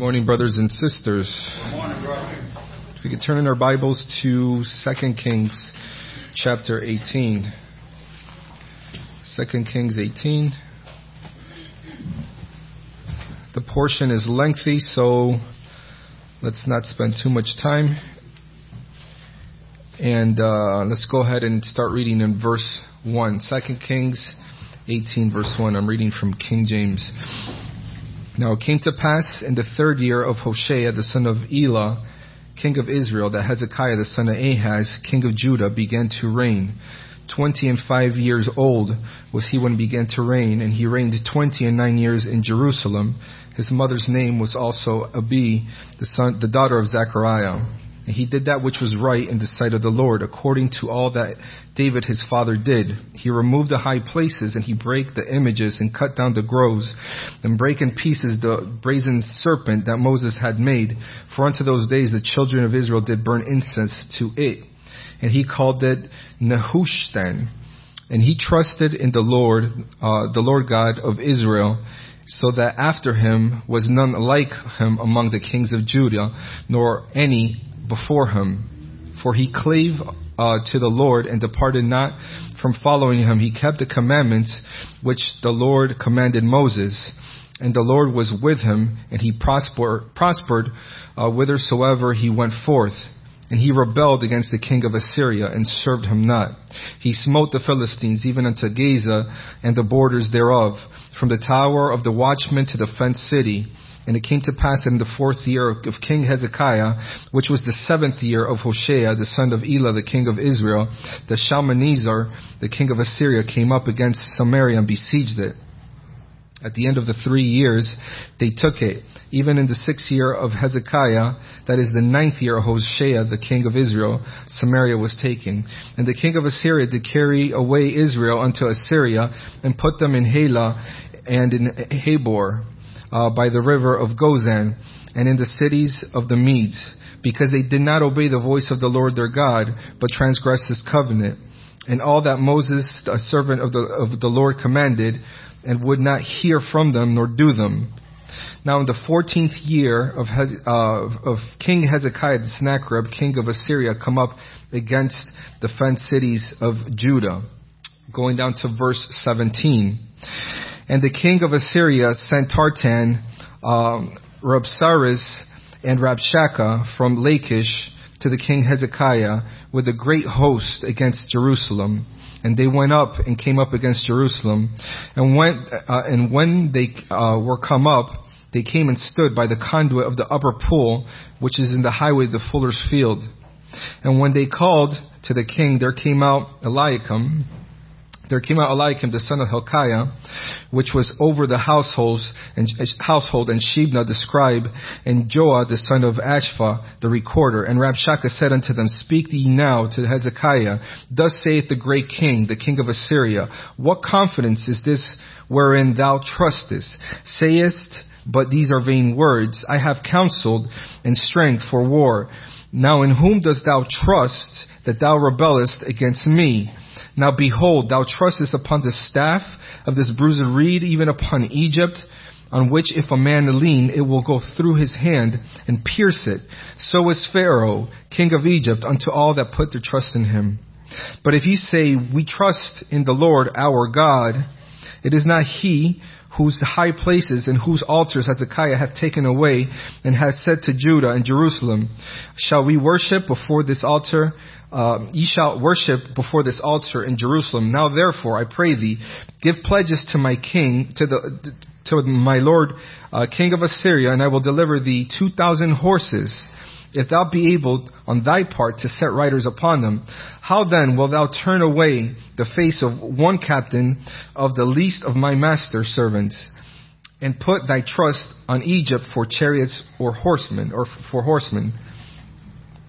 morning, brothers and sisters. Good morning, brother. If we could turn in our Bibles to 2 Kings chapter 18. 2 Kings 18. The portion is lengthy, so let's not spend too much time. And uh, let's go ahead and start reading in verse 1. 2 Kings 18, verse 1. I'm reading from King James. Now it came to pass in the third year of Hoshea, the son of Elah, king of Israel, that Hezekiah, the son of Ahaz, king of Judah, began to reign. Twenty and five years old was he when he began to reign, and he reigned twenty and nine years in Jerusalem. His mother's name was also Abi, the son, the daughter of Zechariah. And he did that which was right in the sight of the Lord, according to all that David his father did. He removed the high places, and he brake the images, and cut down the groves, and brake in pieces the brazen serpent that Moses had made. For unto those days the children of Israel did burn incense to it. And he called it Nehushtan. And he trusted in the Lord, uh, the Lord God of Israel, so that after him was none like him among the kings of Judah, nor any before him. For he clave uh, to the Lord and departed not from following him. He kept the commandments which the Lord commanded Moses. And the Lord was with him, and he prosper, prospered uh, whithersoever he went forth. And he rebelled against the king of Assyria and served him not. He smote the Philistines even unto Gaza and the borders thereof, from the tower of the watchman to the fenced city. And it came to pass in the fourth year of King Hezekiah, which was the seventh year of Hoshea, the son of Elah, the king of Israel, that Shalmaneser, the king of Assyria, came up against Samaria and besieged it. At the end of the three years, they took it. Even in the sixth year of Hezekiah, that is the ninth year of Hoshea, the king of Israel, Samaria was taken. And the king of Assyria did carry away Israel unto Assyria, and put them in Halah and in Habor, uh, by the river of Gozan, and in the cities of the Medes, because they did not obey the voice of the Lord their God, but transgressed his covenant. And all that Moses, a servant of the, of the Lord, commanded, and would not hear from them nor do them. Now in the fourteenth year of, uh, of King Hezekiah the Sennacherib, king of Assyria, come up against the fenced cities of Judah. Going down to verse 17. And the king of Assyria sent Tartan, um, Rabsaris, and Rabshakeh from Lachish to the king Hezekiah with a great host against Jerusalem and they went up and came up against Jerusalem. And when, uh, and when they uh, were come up, they came and stood by the conduit of the upper pool, which is in the highway of the fuller's field. And when they called to the king, there came out Eliakim, there came out Eliakim the son of Hilkiah, which was over the households and household, and Shebna the scribe, and Joah the son of Ashpha the recorder. And Rabshakeh said unto them, Speak ye now to Hezekiah. Thus saith the great king, the king of Assyria, What confidence is this wherein thou trustest? Sayest, but these are vain words. I have counseled and strength for war. Now in whom dost thou trust that thou rebellest against me? Now behold, thou trustest upon the staff of this bruised reed, even upon Egypt, on which if a man lean, it will go through his hand and pierce it. So is Pharaoh, king of Egypt, unto all that put their trust in him. But if ye say, We trust in the Lord our God, it is not he whose high places and whose altars Hezekiah hath taken away, and hath said to Judah and Jerusalem, Shall we worship before this altar? Uh, ye shall worship before this altar in Jerusalem. Now therefore, I pray thee, give pledges to my king, to the, to my lord, uh, king of Assyria, and I will deliver thee two thousand horses if thou be able on thy part to set riders upon them, how then wilt thou turn away the face of one captain of the least of my master's servants, and put thy trust on Egypt for chariots or horsemen, or for horsemen?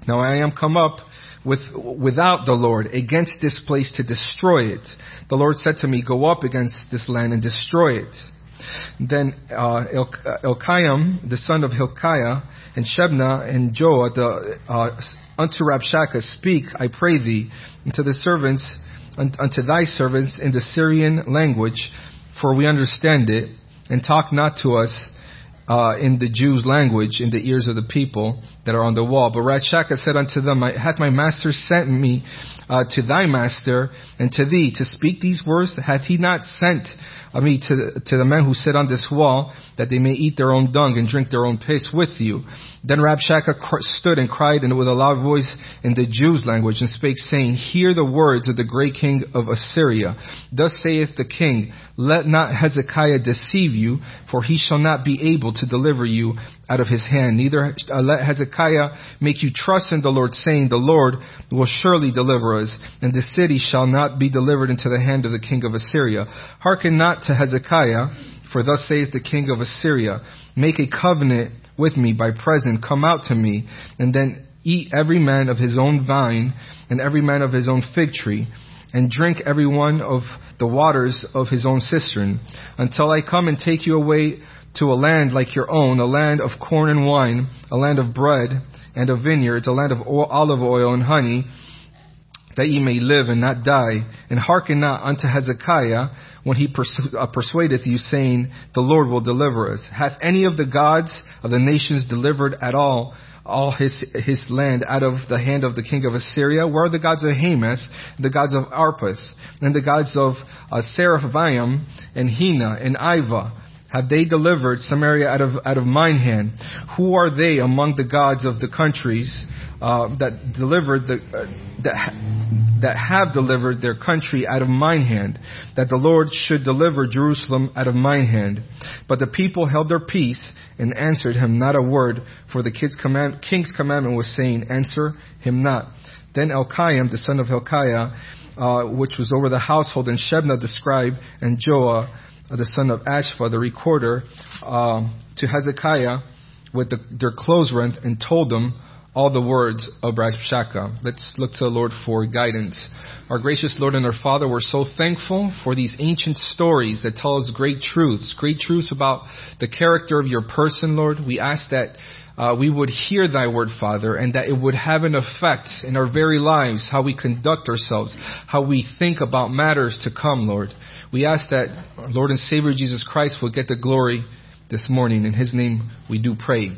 Now I am come up with, without the Lord against this place to destroy it. The Lord said to me, Go up against this land and destroy it. Then uh, Elkiam, the son of Hilkiah, and Shebna and Joah the, uh, unto Rabshakeh, speak, I pray thee, unto the servants, unto thy servants in the Syrian language, for we understand it, and talk not to us uh, in the Jews' language in the ears of the people that are on the wall. But Rabshakeh said unto them, Hath my master sent me uh, to thy master and to thee to speak these words? Hath he not sent I mean, to, to the men who sit on this wall, that they may eat their own dung and drink their own piss with you. Then Rabshakeh stood and cried and with a loud voice in the Jews' language and spake, saying, Hear the words of the great king of Assyria. Thus saith the king, Let not Hezekiah deceive you, for he shall not be able to deliver you out of his hand. Neither let Hezekiah make you trust in the Lord, saying, The Lord will surely deliver us, and the city shall not be delivered into the hand of the king of Assyria. Hearken not to Hezekiah, for thus saith the king of Assyria, Make a covenant with me by present, come out to me, and then eat every man of his own vine, and every man of his own fig tree, and drink every one of the waters of his own cistern, until I come and take you away to a land like your own, a land of corn and wine, a land of bread and of vineyards, a land of olive oil and honey, that ye may live and not die. And hearken not unto Hezekiah when he persu- uh, persuadeth you, saying, The Lord will deliver us. Hath any of the gods of the nations delivered at all all his his land out of the hand of the king of Assyria? Where are the gods of Hamath, the gods of Arphath, and the gods of uh, and Hena, and Ivah? Have they delivered Samaria out of, out of mine hand? Who are they among the gods of the countries uh, that delivered the, uh, that, that have delivered their country out of mine hand? That the Lord should deliver Jerusalem out of mine hand. But the people held their peace and answered him not a word, for the command, king's commandment was saying, Answer him not. Then Elkiah, the son of Hilkiah, uh, which was over the household, and Shebna the scribe, and Joah, the son of Ashpha, the recorder, um, to Hezekiah with the, their clothes rent and told them all the words of Rabshakeh. Let's look to the Lord for guidance. Our gracious Lord and our Father, we're so thankful for these ancient stories that tell us great truths, great truths about the character of your person, Lord. We ask that uh, we would hear thy word, Father, and that it would have an effect in our very lives, how we conduct ourselves, how we think about matters to come, Lord. We ask that our Lord and Savior Jesus Christ will get the glory this morning. In His name we do pray.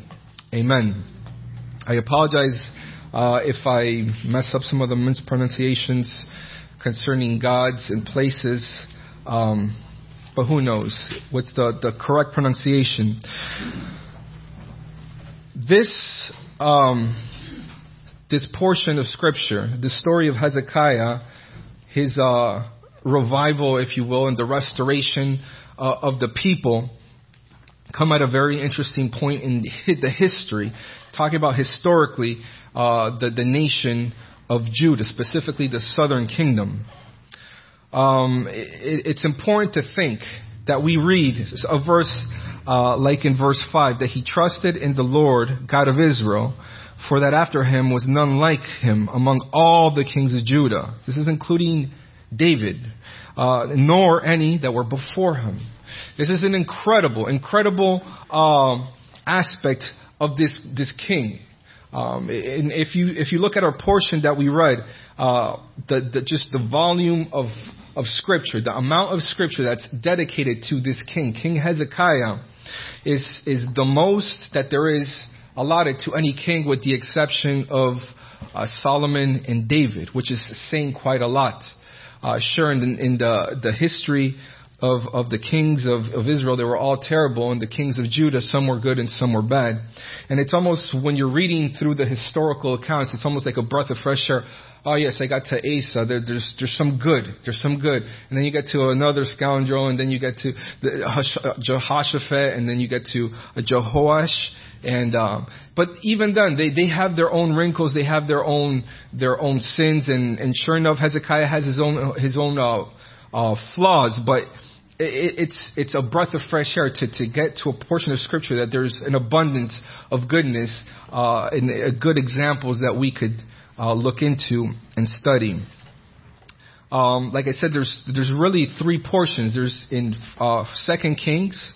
Amen. I apologize uh, if I mess up some of the mispronunciations concerning gods and places, um, but who knows? What's the, the correct pronunciation? This um, this portion of Scripture, the story of Hezekiah, his uh, revival, if you will, and the restoration uh, of the people come at a very interesting point in the history, talking about historically uh, the, the nation of Judah, specifically the southern kingdom. Um, it, it's important to think that we read a verse uh, like in verse 5 that he trusted in the Lord, God of Israel, for that after him was none like him among all the kings of Judah. This is including David, uh, nor any that were before him. This is an incredible, incredible um, aspect of this this king. Um, and if you if you look at our portion that we read, uh, the, the just the volume of of scripture, the amount of scripture that's dedicated to this king, King Hezekiah, is is the most that there is allotted to any king, with the exception of uh, Solomon and David, which is saying quite a lot uh, sure in, in the, the history of, of the kings of, of Israel, they were all terrible, and the kings of Judah, some were good and some were bad. And it's almost, when you're reading through the historical accounts, it's almost like a breath of fresh air. Oh yes, I got to Asa. There, there's there's some good. There's some good. And then you get to another scoundrel, and then you get to the, uh, Jehoshaphat, and then you get to uh, Jehoash, and um, but even then, they they have their own wrinkles, they have their own their own sins, and and sure enough, Hezekiah has his own his own uh, uh, flaws, but. It, it's it's a breath of fresh air to, to get to a portion of scripture that there's an abundance of goodness uh, and uh, good examples that we could uh, look into and study. Um, like I said, there's there's really three portions. There's in uh, Second Kings,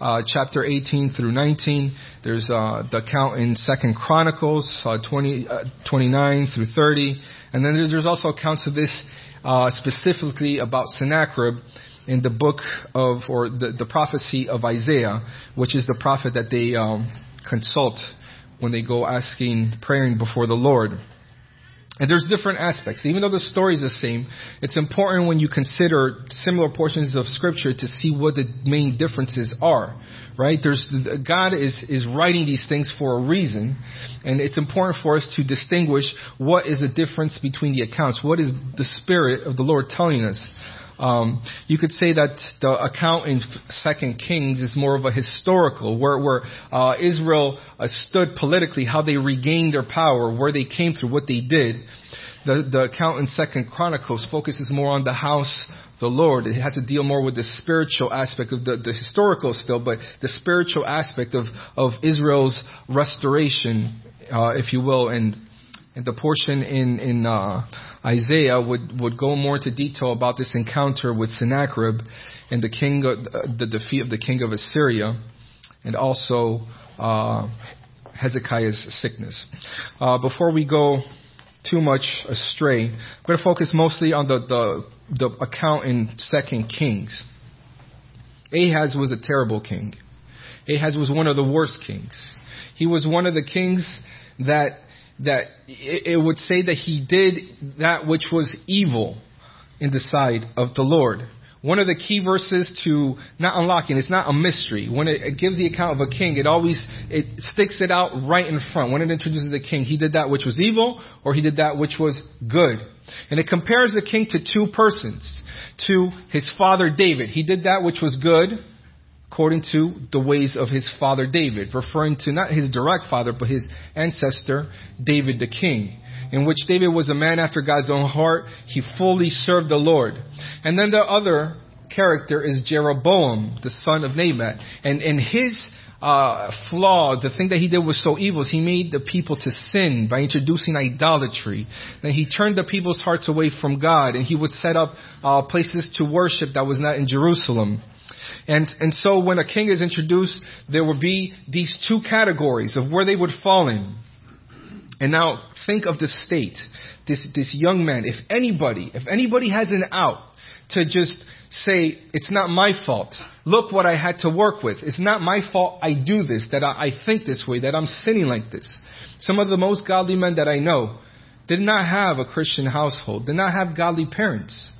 uh, chapter 18 through 19. There's uh, the account in Second Chronicles uh, 20, uh, 29 through 30, and then there's, there's also accounts of this uh, specifically about Sennacherib in the book of, or the, the prophecy of Isaiah, which is the prophet that they um, consult when they go asking, praying before the Lord. And there's different aspects. Even though the story is the same, it's important when you consider similar portions of scripture to see what the main differences are. Right? There's, God is, is writing these things for a reason, and it's important for us to distinguish what is the difference between the accounts. What is the Spirit of the Lord telling us? Um, you could say that the account in Second Kings is more of a historical, where, where uh, Israel uh, stood politically, how they regained their power, where they came through, what they did. The, the account in Second Chronicles focuses more on the house the Lord. It has to deal more with the spiritual aspect of the, the historical still, but the spiritual aspect of, of Israel's restoration, uh, if you will, and, the portion in, in uh, Isaiah would, would go more into detail about this encounter with Sennacherib and the king, of, the defeat of the king of Assyria, and also uh, Hezekiah's sickness. Uh, before we go too much astray, I'm going to focus mostly on the, the, the account in Second Kings. Ahaz was a terrible king. Ahaz was one of the worst kings. He was one of the kings that that it would say that he did that which was evil in the sight of the Lord. One of the key verses to not unlocking, it's not a mystery. When it, gives the account of a king, it always, it sticks it out right in front. When it introduces the king, he did that which was evil, or he did that which was good. And it compares the king to two persons. To his father David. He did that which was good, according to the ways of his father David, referring to not his direct father, but his ancestor, David the king, in which David was a man after God's own heart. He fully served the Lord. And then the other character is Jeroboam, the son of Nebat. And, and his uh, flaw, the thing that he did was so evil, is he made the people to sin by introducing idolatry. And he turned the people's hearts away from God, and he would set up uh, places to worship that was not in Jerusalem. And, and so when a king is introduced, there will be these two categories of where they would fall in. And now think of the state. This, this young man, if anybody, if anybody has an out to just say, it's not my fault. Look what I had to work with. It's not my fault I do this, that I, I think this way, that I'm sinning like this. Some of the most godly men that I know did not have a Christian household, did not have godly parents.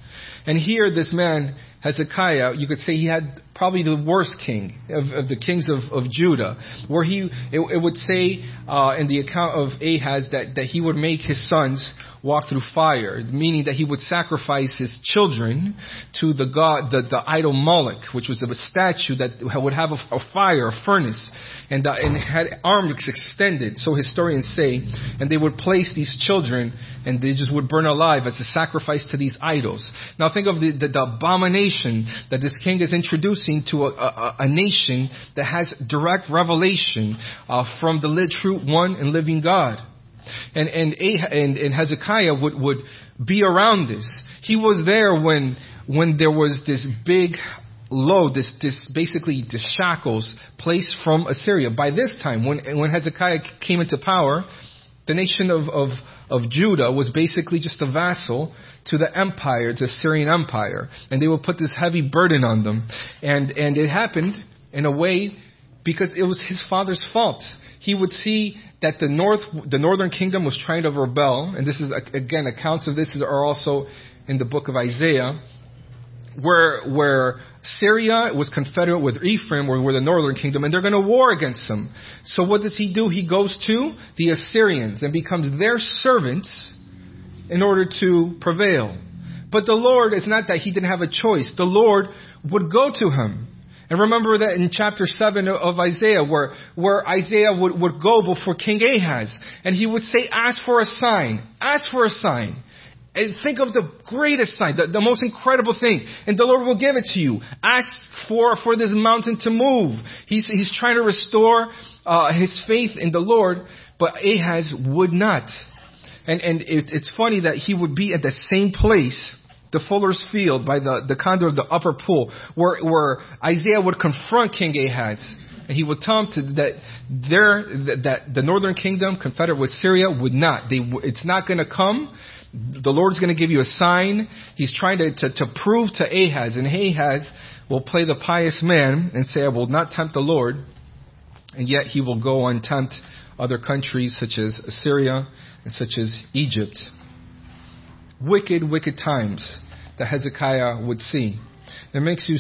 And here, this man, Hezekiah, you could say he had probably the worst king of, of the kings of, of, Judah, where he, it, it would say uh, in the account of Ahaz that, that he would make his sons walk through fire, meaning that he would sacrifice his children to the god, the, the idol Moloch, which was a statue that would have a, a fire, a furnace, and, uh, and had arms extended, so historians say, and they would place these children and they just would burn alive as a sacrifice to these idols. Now think of the, the, the abomination that this king is introducing to a, a, a nation that has direct revelation uh, from the true one and living God. And, and, and, and Hezekiah would, would be around this. He was there when, when there was this big load, this, this basically the shackles placed from Assyria. By this time, when, when Hezekiah came into power, the nation of, of, of Judah was basically just a vassal to the empire, to the Syrian empire. And they would put this heavy burden on them. And, and it happened in a way because it was his father's fault he would see that the north, the northern kingdom was trying to rebel, and this is again accounts of this are also in the book of Isaiah, where where Syria was confederate with Ephraim, where the northern kingdom, and they're going to war against them. So what does he do? He goes to the Assyrians and becomes their servants in order to prevail. But the Lord, it's not that he didn't have a choice. The Lord would go to him. And remember that in chapter 7 of Isaiah, where, where Isaiah would, would go before King Ahaz, and he would say, ask for a sign, ask for a sign. And think of the greatest sign, the, the most incredible thing, and the Lord will give it to you. Ask for, for this mountain to move. He's, he's trying to restore uh, his faith in the Lord, but Ahaz would not. And, and it, it's funny that he would be at the same place the Fuller's Field by the, the conduit of the upper pool, where, where Isaiah would confront King Ahaz and he would tell him to, that their, that, the northern kingdom, confederate with Syria, would not. They, it's not going to come. The Lord's going to give you a sign. He's trying to, to, to prove to Ahaz, and Ahaz will play the pious man and say, I will not tempt the Lord, and yet he will go and tempt other countries such as Assyria such as Egypt. Wicked, wicked times that Hezekiah would see. It makes you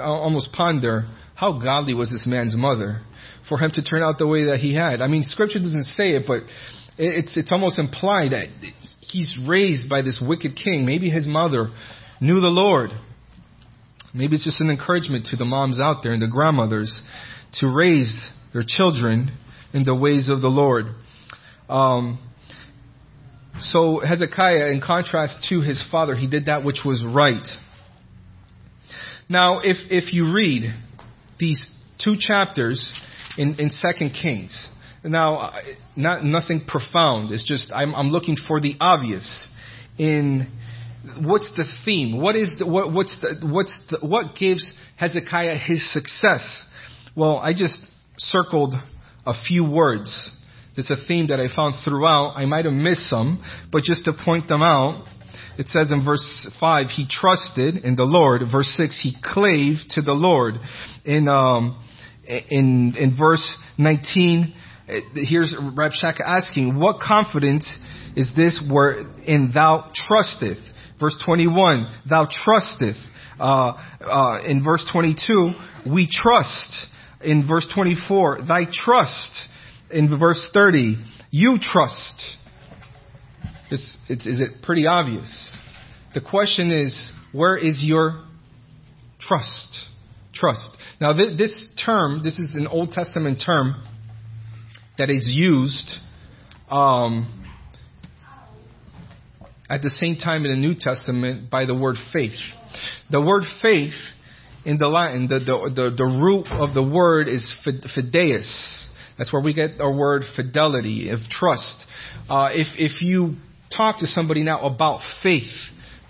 almost ponder how godly was this man's mother for him to turn out the way that he had. I mean, scripture doesn't say it, but it's, it's almost implied that he's raised by this wicked king. Maybe his mother knew the Lord. Maybe it's just an encouragement to the moms out there and the grandmothers to raise their children in the ways of the Lord. Um, so Hezekiah, in contrast to his father, he did that which was right. Now, if, if you read these two chapters in, in 2 Kings, now, uh, not, nothing profound. It's just, I'm, I'm looking for the obvious in what's the theme? What is the, what, what's the, what's the, what gives Hezekiah his success? Well, I just circled a few words. It's a theme that I found throughout. I might have missed some, but just to point them out, it says in verse 5, he trusted in the Lord. Verse 6, he clave to the Lord. In, um, in, in verse 19, here's Rabshakeh asking, what confidence is this where in thou trusteth? Verse 21, thou trusteth. Uh, uh, in verse 22, we trust. In verse 24, thy trust. In verse 30, you trust. It's, it's, is it pretty obvious? The question is, where is your trust? Trust. Now, th- this term, this is an Old Testament term that is used um, at the same time in the New Testament by the word faith. The word faith in the Latin, the, the, the, the root of the word is fideus. That's where we get our word fidelity, of trust. Uh, if, if you talk to somebody now about faith,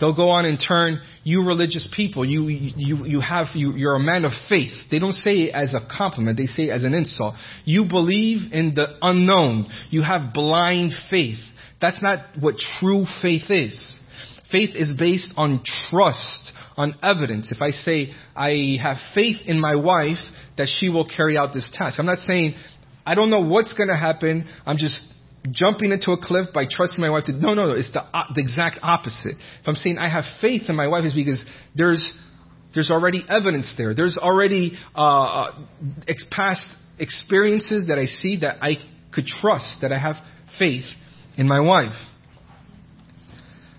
they'll go on and turn you religious people. You, you, you have, you, you're a man of faith. They don't say it as a compliment. They say it as an insult. You believe in the unknown. You have blind faith. That's not what true faith is. Faith is based on trust, on evidence. If I say I have faith in my wife that she will carry out this task, I'm not saying I don't know what's going to happen. I'm just jumping into a cliff by trusting my wife to. No, no, no. It's the, uh, the exact opposite. If I'm saying I have faith in my wife, is because there's there's already evidence there. There's already uh, uh, ex- past experiences that I see that I could trust, that I have faith in my wife.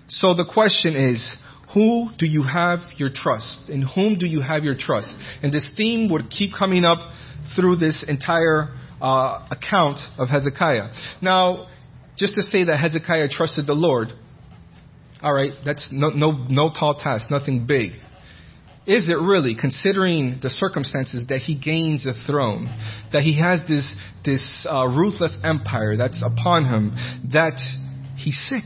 So the question is, who do you have your trust? In whom do you have your trust? And this theme would keep coming up through this entire uh, account of Hezekiah. Now, just to say that Hezekiah trusted the Lord, all right, that's no, no, no tall task, nothing big. Is it really, considering the circumstances that he gains a throne, that he has this, this uh, ruthless empire that's upon him, that he's sick?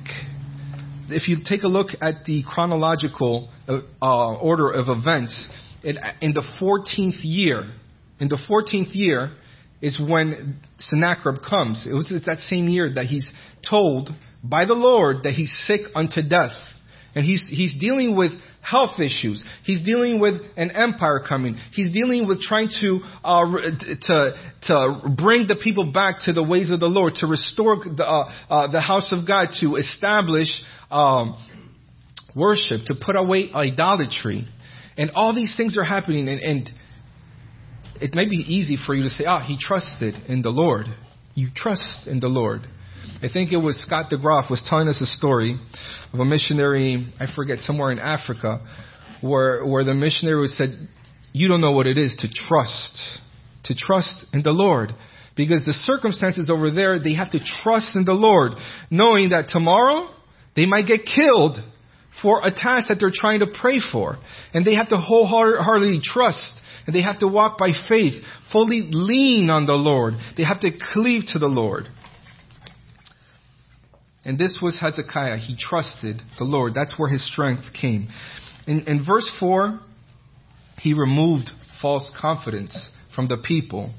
If you take a look at the chronological uh, uh order of events, in, in the 14th year, in the 14th year, is when Sennacherib comes. It was that same year that he's told by the Lord that he's sick unto death. And he's, he's dealing with health issues. He's dealing with an empire coming. He's dealing with trying to, uh, to, to bring the people back to the ways of the Lord, to restore the, uh, uh, the house of God, to establish um, worship, to put away idolatry. And all these things are happening. And, and it may be easy for you to say, ah, he trusted in the Lord. You trust in the Lord. I think it was Scott DeGroff was telling us a story of a missionary, I forget, somewhere in Africa, where, where the missionary said, you don't know what it is to trust, to trust in the Lord. Because the circumstances over there, they have to trust in the Lord, knowing that tomorrow they might get killed for a task that they're trying to pray for. And they have to wholeheartedly trust and they have to walk by faith, fully lean on the Lord. They have to cleave to the Lord. And this was Hezekiah. He trusted the Lord. That's where his strength came. In, in verse 4, he removed false confidence from the people.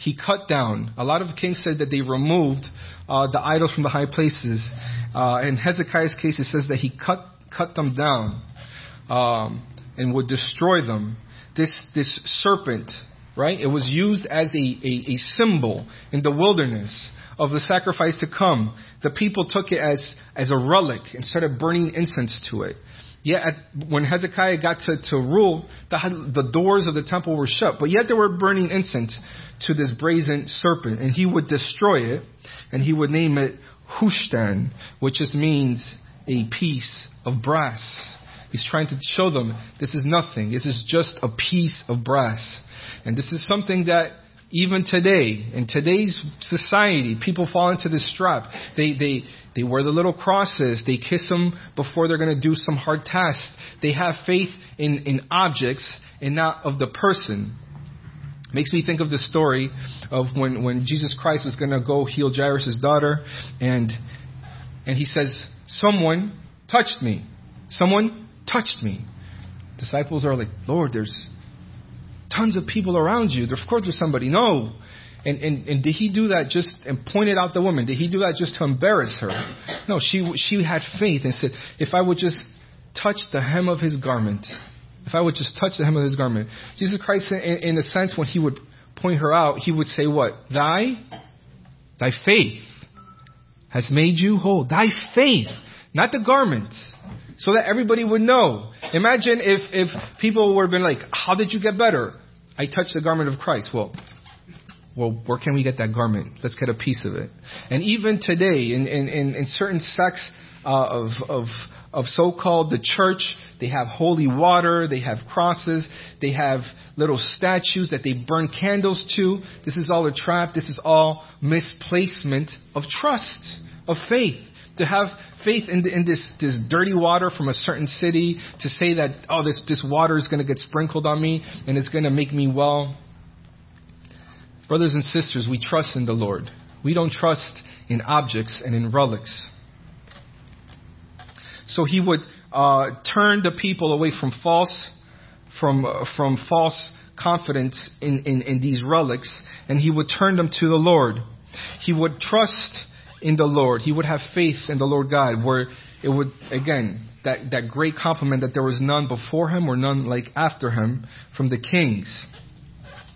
He cut down. A lot of kings said that they removed uh, the idols from the high places. Uh, in Hezekiah's case, it says that he cut cut them down um, and would destroy them. This this serpent, right? It was used as a, a, a symbol in the wilderness of the sacrifice to come. The people took it as as a relic and started burning incense to it. Yet, at, when Hezekiah got to, to rule, the, the doors of the temple were shut, but yet they were burning incense to this brazen serpent, and he would destroy it, and he would name it Hushtan, which just means a piece of brass. He's trying to show them this is nothing. This is just a piece of brass. And this is something that even today, in today's society, people fall into this trap. They, they, they wear the little crosses. They kiss them before they're going to do some hard task. They have faith in, in objects and not of the person. Makes me think of the story of when, when Jesus Christ was going to go heal Jairus' daughter, and, and he says, Someone touched me. Someone touched me. Disciples are like, Lord, there's tons of people around you. Of course, there's somebody. No. And, and, and did he do that just and pointed out the woman? Did he do that just to embarrass her? No, she, she had faith and said, if I would just touch the hem of his garment, if I would just touch the hem of his garment. Jesus Christ, in, in a sense, when he would point her out, he would say, what? Thy, thy faith has made you whole. Thy faith, not the garment so that everybody would know. Imagine if, if people would have been like, how did you get better? I touched the garment of Christ. Well, well, where can we get that garment? Let's get a piece of it. And even today, in, in, in, in certain sects uh, of, of, of so-called the church, they have holy water, they have crosses, they have little statues that they burn candles to. This is all a trap. This is all misplacement of trust, of faith to have faith in, in this, this dirty water from a certain city, to say that, oh, this, this water is going to get sprinkled on me and it's going to make me well. Brothers and sisters, we trust in the Lord. We don't trust in objects and in relics. So he would uh, turn the people away from false, from, uh, from false confidence in, in, in these relics, and he would turn them to the Lord. He would trust in the Lord. He would have faith in the Lord God, where it would, again, that, that great compliment that there was none before him or none like after him from the kings.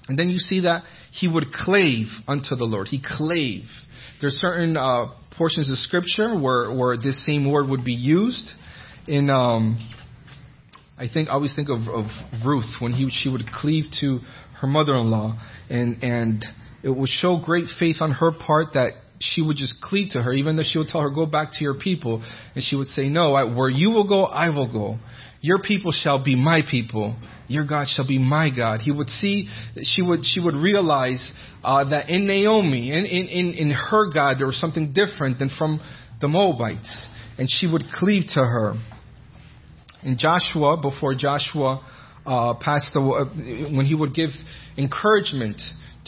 And then you see that he would clave unto the Lord. He clave. There's certain uh, portions of scripture where, where this same word would be used. In, um, I think, I always think of, of Ruth when he, she would cleave to her mother-in-law, and and it would show great faith on her part that she would just cleave to her, even though she would tell her, Go back to your people. And she would say, No, I, where you will go, I will go. Your people shall be my people. Your God shall be my God. He would see, she would, she would realize uh, that in Naomi, in, in, in her God, there was something different than from the Moabites. And she would cleave to her. In Joshua, before Joshua uh, passed away, when he would give encouragement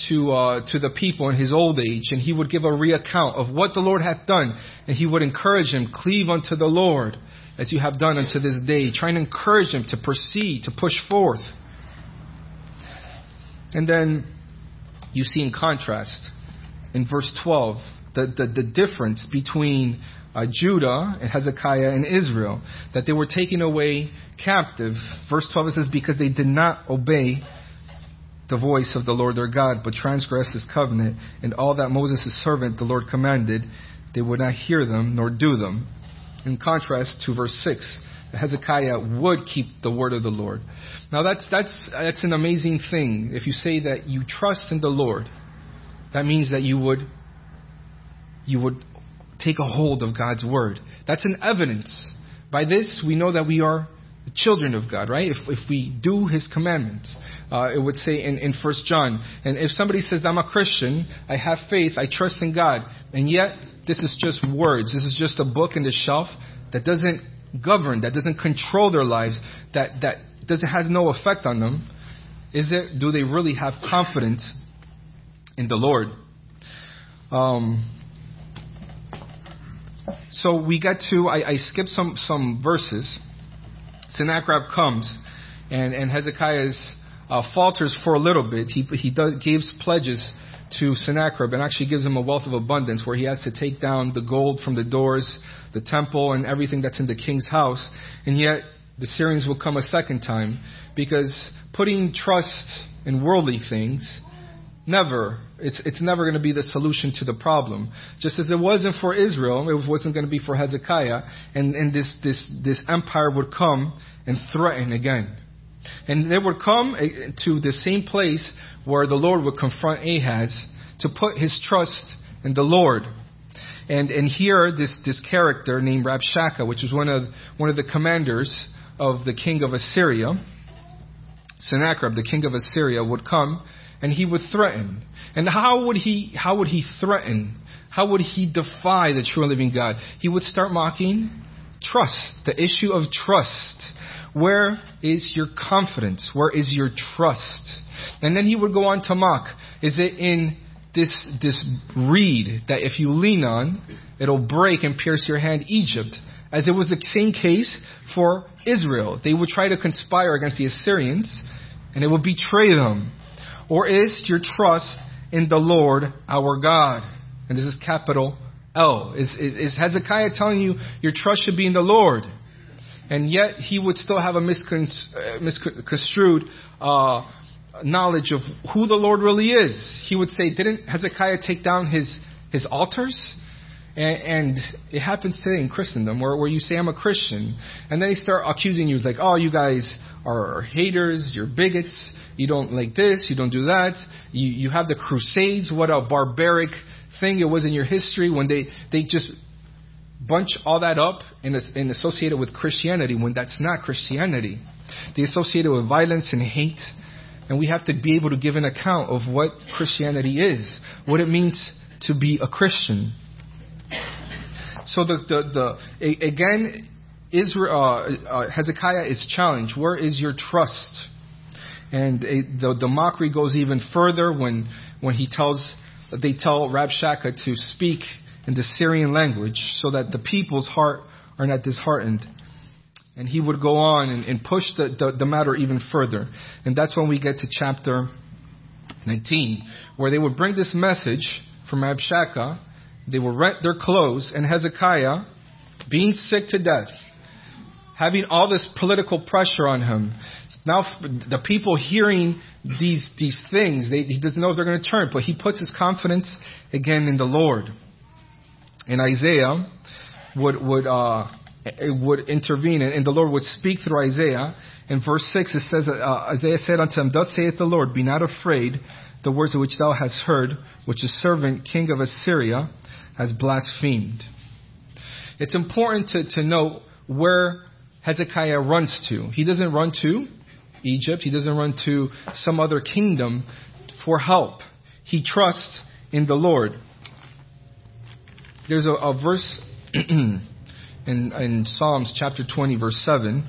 to, uh, to the people in his old age, and he would give a reaccount of what the Lord hath done, and he would encourage him, cleave unto the Lord, as you have done unto this day, trying to encourage him to proceed, to push forth. And then you see in contrast, in verse 12, the, the, the difference between uh, Judah and Hezekiah and Israel, that they were taken away captive. Verse 12 it says, because they did not obey the voice of the Lord their God, but transgressed his covenant, and all that Moses his servant the Lord commanded, they would not hear them nor do them. In contrast to verse 6, Hezekiah would keep the word of the Lord. Now that's, that's, that's an amazing thing. If you say that you trust in the Lord, that means that you would, you would take a hold of God's word. That's an evidence. By this, we know that we are the children of God, right? If, if we do His commandments, uh, it would say in, in 1 John. And if somebody says, I'm a Christian, I have faith, I trust in God, and yet this is just words, this is just a book in the shelf that doesn't govern, that doesn't control their lives, that, that doesn't, has no effect on them, is it, do they really have confidence in the Lord? Um, so we get to, I, I skipped some, some verses. Sennacherib comes, and, and Hezekiah uh, falters for a little bit. He, he does, gives pledges to Sennacherib and actually gives him a wealth of abundance where he has to take down the gold from the doors, the temple, and everything that's in the king's house. And yet, the Syrians will come a second time because putting trust in worldly things never it's it's never going to be the solution to the problem. Just as it wasn't for Israel it wasn't going to be for Hezekiah and and this this this empire would come and threaten again. And they would come eh, to the same place where the Lord would confront Ahaz to put his trust in the Lord. And and here this this character named Rabshakeh which was one of one of the commanders of the king of Assyria Sennacherib, the king of Assyria, would come and he would threaten. And how would he, how would he threaten? How would he defy the true and living God? He would start mocking trust, the issue of trust. Where is your confidence? Where is your trust? And then he would go on to mock. Is it in this, this reed that if you lean on, it'll break and pierce your hand, Egypt? As it was the same case for Israel. They would try to conspire against the Assyrians and it would betray them. Or is your trust in the Lord our God? And this is capital L. Is, is, is Hezekiah telling you your trust should be in the Lord? And yet he would still have a uh, misconstrued uh, knowledge of who the Lord really is. He would say, Didn't Hezekiah take down his, his altars? And, and, it happens today in Christendom where, where you say, I'm a Christian. And then they start accusing you, like, oh, you guys are haters, you're bigots, you don't like this, you don't do that. You, you have the Crusades, what a barbaric thing it was in your history when they, they just bunch all that up and, and associate it with Christianity when that's not Christianity. They associate it with violence and hate. And we have to be able to give an account of what Christianity is, what it means to be a Christian. So the, the, the again, Israel, uh, uh, Hezekiah is challenged. Where is your trust? And it, the, the mockery goes even further when, when he tells, they tell Rabshakeh to speak in the Syrian language so that the people's heart are not disheartened. And he would go on and, and push the, the, the matter even further. And that's when we get to chapter 19, where they would bring this message from Rabshakeh. They would rent their clothes, and Hezekiah, being sick to death, having all this political pressure on him. Now the people hearing these these things, they, he doesn't know if they're going to turn, but he puts his confidence again in the Lord. And Isaiah would would uh, would intervene, and the Lord would speak through Isaiah. In verse six, it says, uh, Isaiah said unto him, "Thus saith the Lord: Be not afraid, the words which thou hast heard, which the servant king of Assyria has blasphemed." It's important to, to note where Hezekiah runs to. He doesn't run to Egypt, he doesn't run to some other kingdom for help. He trusts in the Lord. There's a, a verse in, in, Psalms chapter 20, verse 7.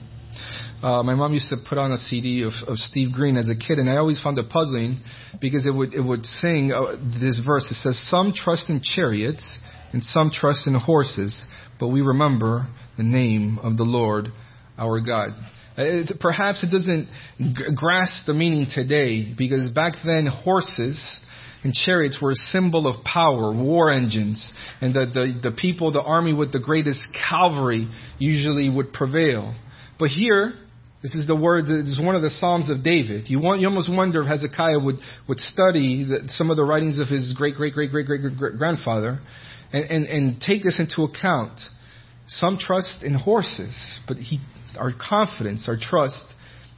Uh, my mom used to put on a CD of, of, Steve Green as a kid, and I always found it puzzling because it would it would sing uh, this verse. It says, "Some trust in chariots, and some trust in horses, but we remember the name of the Lord our God. It's, perhaps it doesn't g- grasp the meaning today because back then horses and chariots were a symbol of power, war engines, and the, the, the people, the army with the greatest cavalry usually would prevail. But here, this is the word, this is one of the Psalms of David. You, want, you almost wonder if Hezekiah would, would study the, some of the writings of his great, great, great, great, great, great grandfather and, and, and take this into account. Some trust in horses, but he our confidence, our trust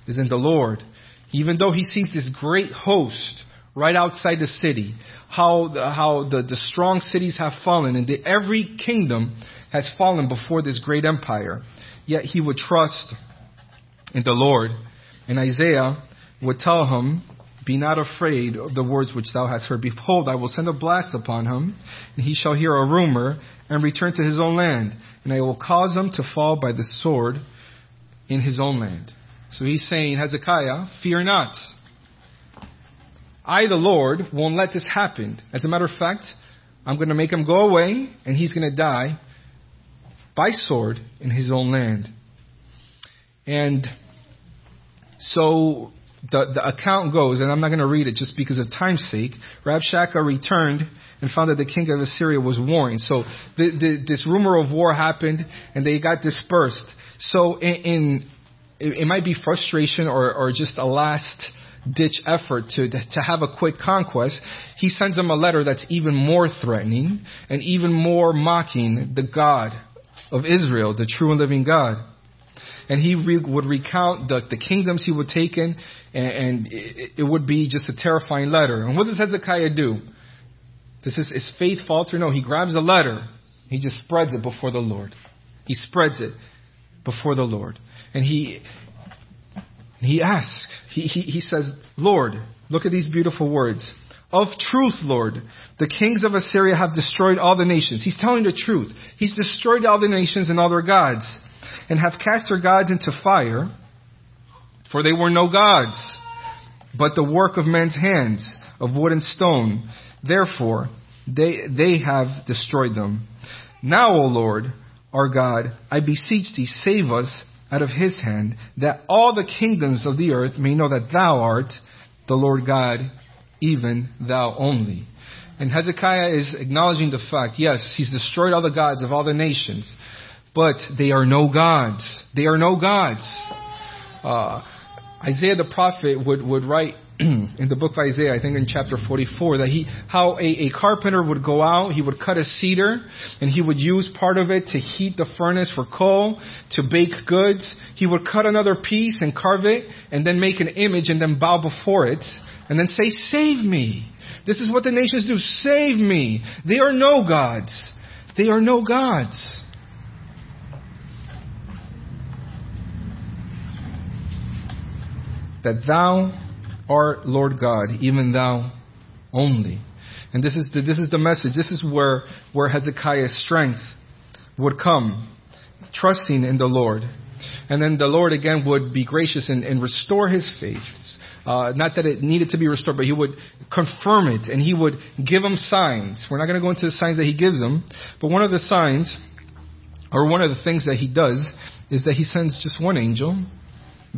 is in the Lord. Even though he sees this great host right outside the city, how, the, how the, the strong cities have fallen, and the, every kingdom has fallen before this great empire. Yet he would trust in the Lord. And Isaiah would tell him, Be not afraid of the words which thou hast heard. Behold, I will send a blast upon him, and he shall hear a rumor, and return to his own land. And I will cause him to fall by the sword in his own land. So he's saying, Hezekiah, fear not. I, the Lord, won't let this happen. As a matter of fact, I'm going to make him go away, and he's going to die by sword in his own land. And so the, the account goes, and I'm not going to read it just because of time's sake, Rabshakeh returned and found that the king of Assyria was warring. So the, the, this rumor of war happened, and they got dispersed. So in, in it, might be frustration or, or just a last ditch effort to, to have a quick conquest, he sends him a letter that's even more threatening and even more mocking the God of Israel, the true and living God. And he re- would recount the, the kingdoms he would take in, and, and it, it, would be just a terrifying letter. And what does Hezekiah do? Does his, his faith falter? No, he grabs a letter. He just spreads it before the Lord. He spreads it before the Lord. And he, he asks, he, he, he says, Lord, look at these beautiful words. Of truth, Lord, the kings of Assyria have destroyed all the nations. He's telling the truth. He's destroyed all the nations and all their gods, and have cast their gods into fire, for they were no gods, but the work of men's hands, of wood and stone. Therefore, they, they have destroyed them. Now, O Lord, our God, I beseech thee, save us out of his hand, that all the kingdoms of the earth may know that thou art the Lord God, even thou only. And Hezekiah is acknowledging the fact, yes, he's destroyed all the gods of all the nations, but they are no gods. They are no gods. Uh, Isaiah the prophet would, would write in the book of Isaiah, I think in chapter 44, that he, how a, a carpenter would go out, he would cut a cedar, and he would use part of it to heat the furnace for coal, to bake goods. He would cut another piece and carve it, and then make an image and then bow before it, and then say, save me. This is what the nations do. Save me. They are no gods. They are no gods. That thou our Lord God, even thou only. And this is the, this is the message. This is where, where Hezekiah's strength would come, trusting in the Lord. And then the Lord again would be gracious and, and restore his faith. Uh, not that it needed to be restored, but he would confirm it and he would give him signs. We're not going to go into the signs that he gives him, but one of the signs, or one of the things that he does, is that he sends just one angel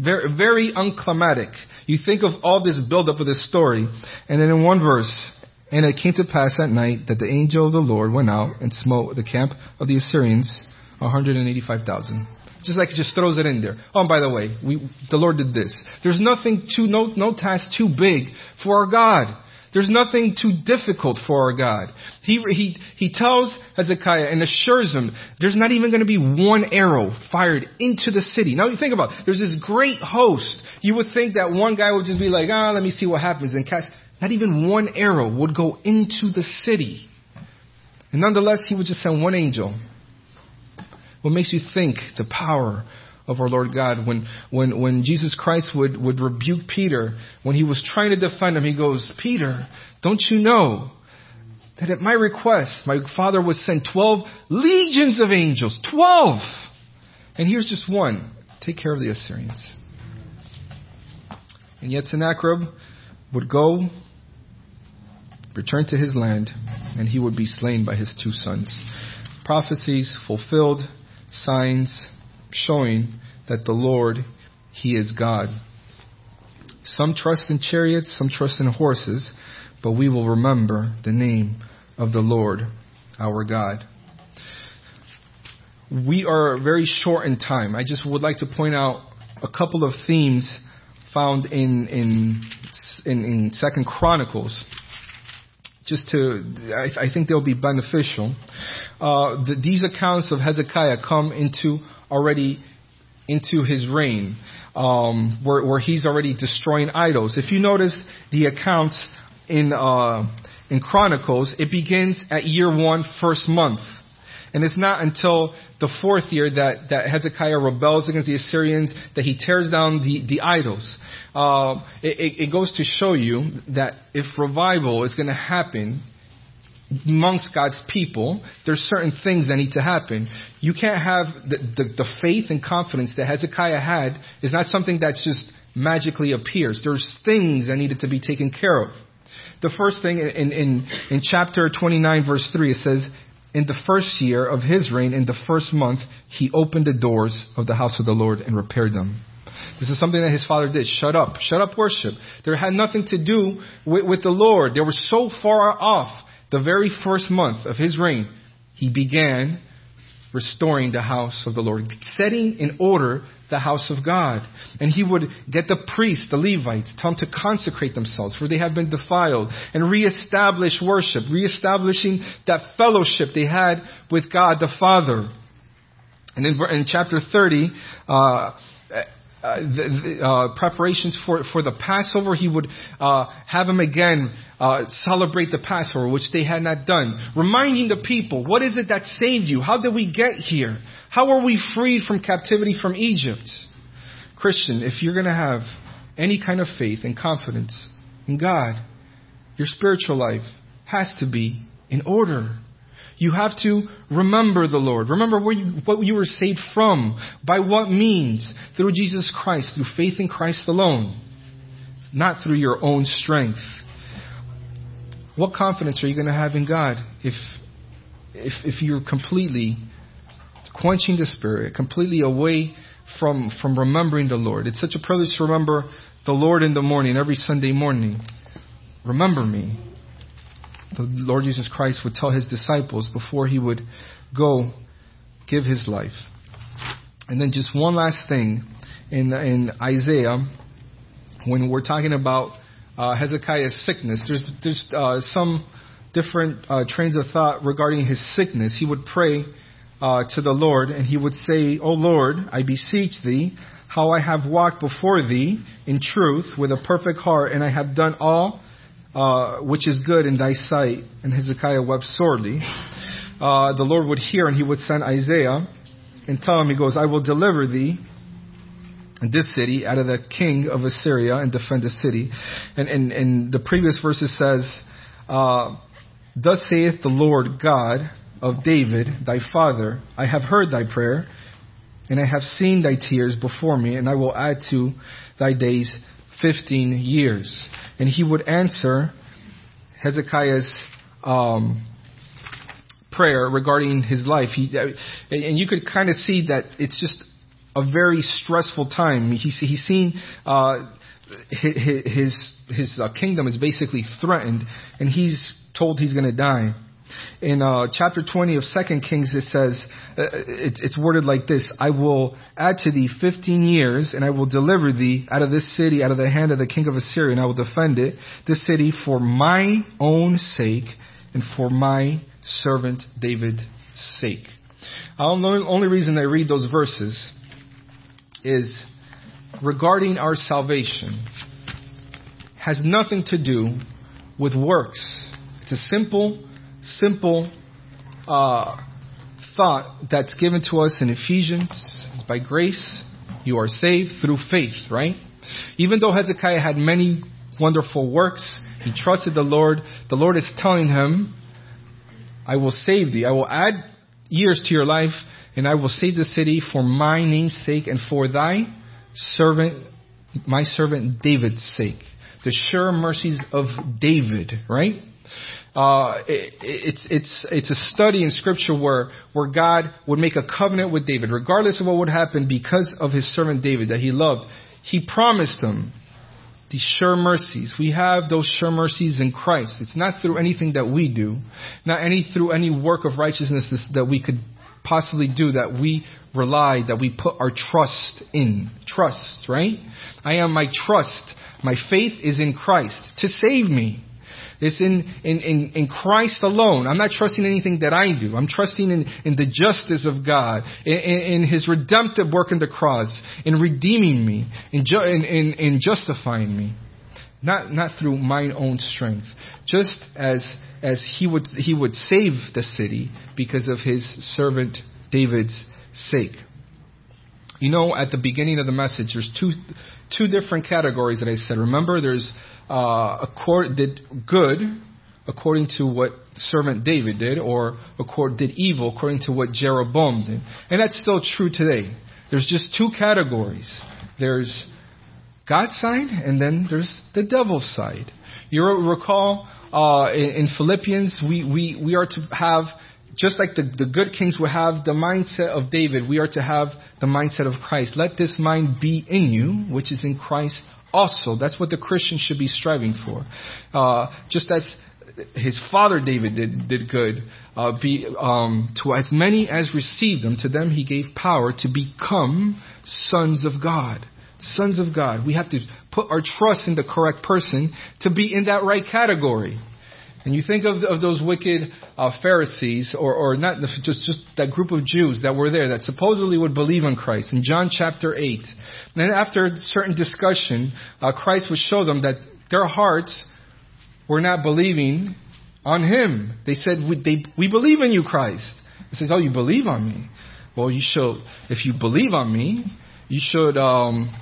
very, very unclimatic. You think of all this buildup of this story, and then in one verse, and it came to pass at night that the angel of the Lord went out and smote the camp of the Assyrians, 185,000. Just like just throws it in there. Oh, and by the way, we, the Lord did this. There's nothing too, no, no task too big for our God. There's nothing too difficult for our God. He, he, he tells Hezekiah and assures him there's not even going to be one arrow fired into the city. Now you think about it. There's this great host. You would think that one guy would just be like, ah, let me see what happens and cast. Not even one arrow would go into the city. And nonetheless, he would just send one angel. What makes you think the power of our Lord God. When, when, when Jesus Christ would, would rebuke Peter, when he was trying to defend him, he goes, Peter, don't you know that at my request, my father would send 12 legions of angels? 12! And here's just one. Take care of the Assyrians. And yet Sennacherib would go, return to his land, and he would be slain by his two sons. Prophecies fulfilled, signs showing that the Lord, He is God. Some trust in chariots, some trust in horses, but we will remember the name of the Lord, our God. We are very short in time. I just would like to point out a couple of themes found in in in, in Second Chronicles just to, I, I, think they'll be beneficial. Uh, the, these accounts of Hezekiah come into already into his reign, um, where, where, he's already destroying idols. If you notice the accounts in uh, in Chronicles, it begins at year one, first month. And it's not until the fourth year that, that Hezekiah rebels against the Assyrians, that he tears down the, the idols. Uh, it, it goes to show you that if revival is going to happen amongst God's people, there's certain things that need to happen. You can't have the, the, the faith and confidence that Hezekiah had is not something that just magically appears. There's things that needed to be taken care of. The first thing in, in, in chapter 29 verse 3, it says, in the first year of his reign, in the first month, he opened the doors of the house of the Lord and repaired them. This is something that his father did. Shut up. Shut up worship. There had nothing to do with, with the Lord. They were so far off. The very first month of his reign, he began restoring the house of the Lord, setting in order the house of God. And he would get the priests, the Levites, tell them to consecrate themselves, for they have been defiled, and reestablish worship, reestablishing that fellowship they had with God the Father. And in, in chapter 30, uh, uh, the, uh, preparations for, for the Passover. He would uh, have them again uh, celebrate the Passover, which they had not done. Reminding the people, what is it that saved you? How did we get here? How are we freed from captivity from Egypt? Christian, if you're going to have any kind of faith and confidence in God, your spiritual life has to be in order. You have to remember the Lord. Remember where you, what you were saved from. By what means? Through Jesus Christ, through faith in Christ alone. Not through your own strength. What confidence are you going to have in God if, if, if you're completely quenching the Spirit, completely away from, from remembering the Lord? It's such a privilege to remember the Lord in the morning, every Sunday morning. Remember me the Lord Jesus Christ would tell his disciples before he would go give his life. And then just one last thing in, in Isaiah, when we're talking about uh, Hezekiah's sickness, there's, there's uh, some different uh, trains of thought regarding his sickness. He would pray uh, to the Lord and he would say, O Lord, I beseech thee, how I have walked before thee in truth with a perfect heart, and I have done all uh, which is good in thy sight. And Hezekiah wept sorely. Uh, the Lord would hear, and he would send Isaiah and tell him, he goes, I will deliver thee in this city out of the king of Assyria and defend the city. And, and, and the previous verses says, uh, Thus saith the Lord God of David, thy father, I have heard thy prayer, and I have seen thy tears before me, and I will add to thy days 15 years. And he would answer Hezekiah's um, prayer regarding his life. He, and you could kind of see that it's just a very stressful time. He's, he's seen uh, his, his uh, kingdom is basically threatened, and he's told he's going to die. In uh, chapter 20 of 2 Kings, it says, uh, it, it's worded like this I will add to thee 15 years, and I will deliver thee out of this city, out of the hand of the king of Assyria, and I will defend it, this city, for my own sake and for my servant David's sake. The only reason I read those verses is regarding our salvation has nothing to do with works. It's a simple simple uh, thought that's given to us in Ephesians. It's by grace you are saved through faith, right? Even though Hezekiah had many wonderful works, he trusted the Lord. The Lord is telling him, I will save thee. I will add years to your life, and I will save the city for my name's sake and for thy servant, my servant David's sake. The sure mercies of David, right? Uh, it, it's it's it's a study in Scripture where where God would make a covenant with David, regardless of what would happen, because of his servant David that he loved. He promised him these sure mercies. We have those sure mercies in Christ. It's not through anything that we do, not any through any work of righteousness that we could possibly do that we rely, that we put our trust in. Trust, right? I am my trust. My faith is in Christ to save me. It's in, in, in, in Christ alone. I'm not trusting anything that I do. I'm trusting in, in the justice of God, in, in His redemptive work in the cross, in redeeming me, in, ju- in, in, in justifying me. Not, not through my own strength. Just as, as he, would, he would save the city because of his servant David's sake. You know, at the beginning of the message, there's two, two different categories that I said. Remember, there's uh, accord, did good according to what servant David did, or accord, did evil according to what Jeroboam did. And that's still true today. There's just two categories. There's God's side, and then there's the devil's side. You recall uh, in, in Philippians, we, we, we are to have just like the, the good kings would have the mindset of David, we are to have the mindset of Christ. Let this mind be in you, which is in Christ also. That's what the Christian should be striving for. Uh, just as his father David did, did good, uh, be, um, to as many as received them, to them he gave power to become sons of God. Sons of God. We have to put our trust in the correct person to be in that right category. And you think of, of those wicked uh, Pharisees, or, or not just, just that group of Jews that were there that supposedly would believe in Christ in John chapter 8. then after certain discussion, uh, Christ would show them that their hearts were not believing on Him. They said, we, they, we believe in you, Christ. He says, oh, you believe on me? Well, you should, if you believe on me, you should, um,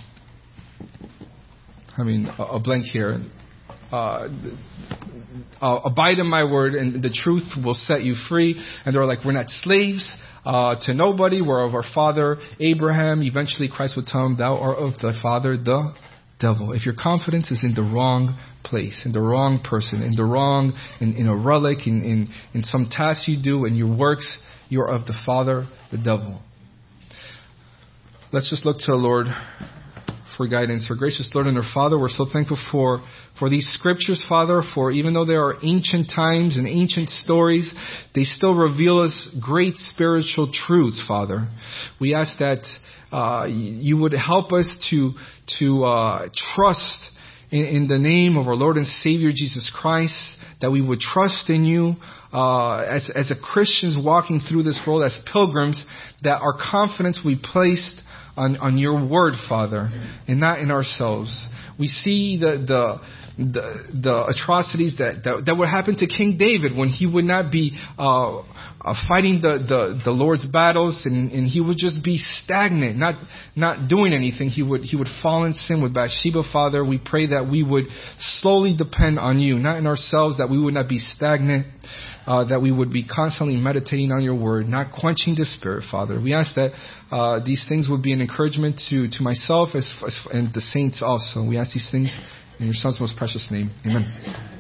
I mean, a, a blank here. Uh, uh, abide in my word, and the truth will set you free. And they're like, we're not slaves uh, to nobody. We're of our father Abraham. Eventually, Christ would tell them, "Thou art of thy father, the devil." If your confidence is in the wrong place, in the wrong person, in the wrong, in, in a relic, in, in, in some task you do, in your works, you are of the father, the devil. Let's just look to the Lord for guidance. Our gracious Lord and our Father, we're so thankful for, for these scriptures, Father, for even though they are ancient times and ancient stories, they still reveal us great spiritual truths, Father. We ask that uh, you would help us to, to uh, trust in, in, the name of our Lord and Savior Jesus Christ, that we would trust in you uh, as, as a Christians walking through this world, as pilgrims, that our confidence we placed on, on your word, Father, and not in ourselves. We see the, the, the, the atrocities that, that, that, would happen to King David when he would not be uh, uh, fighting the, the, the Lord's battles and, and he would just be stagnant, not, not doing anything. He would, he would fall in sin with Bathsheba, Father. We pray that we would slowly depend on you, not in ourselves, that we would not be stagnant uh, that we would be constantly meditating on your word, not quenching the spirit, Father. We ask that uh, these things would be an encouragement to, to myself as, as, and the saints also. We ask these things in your Son's most precious name. Amen.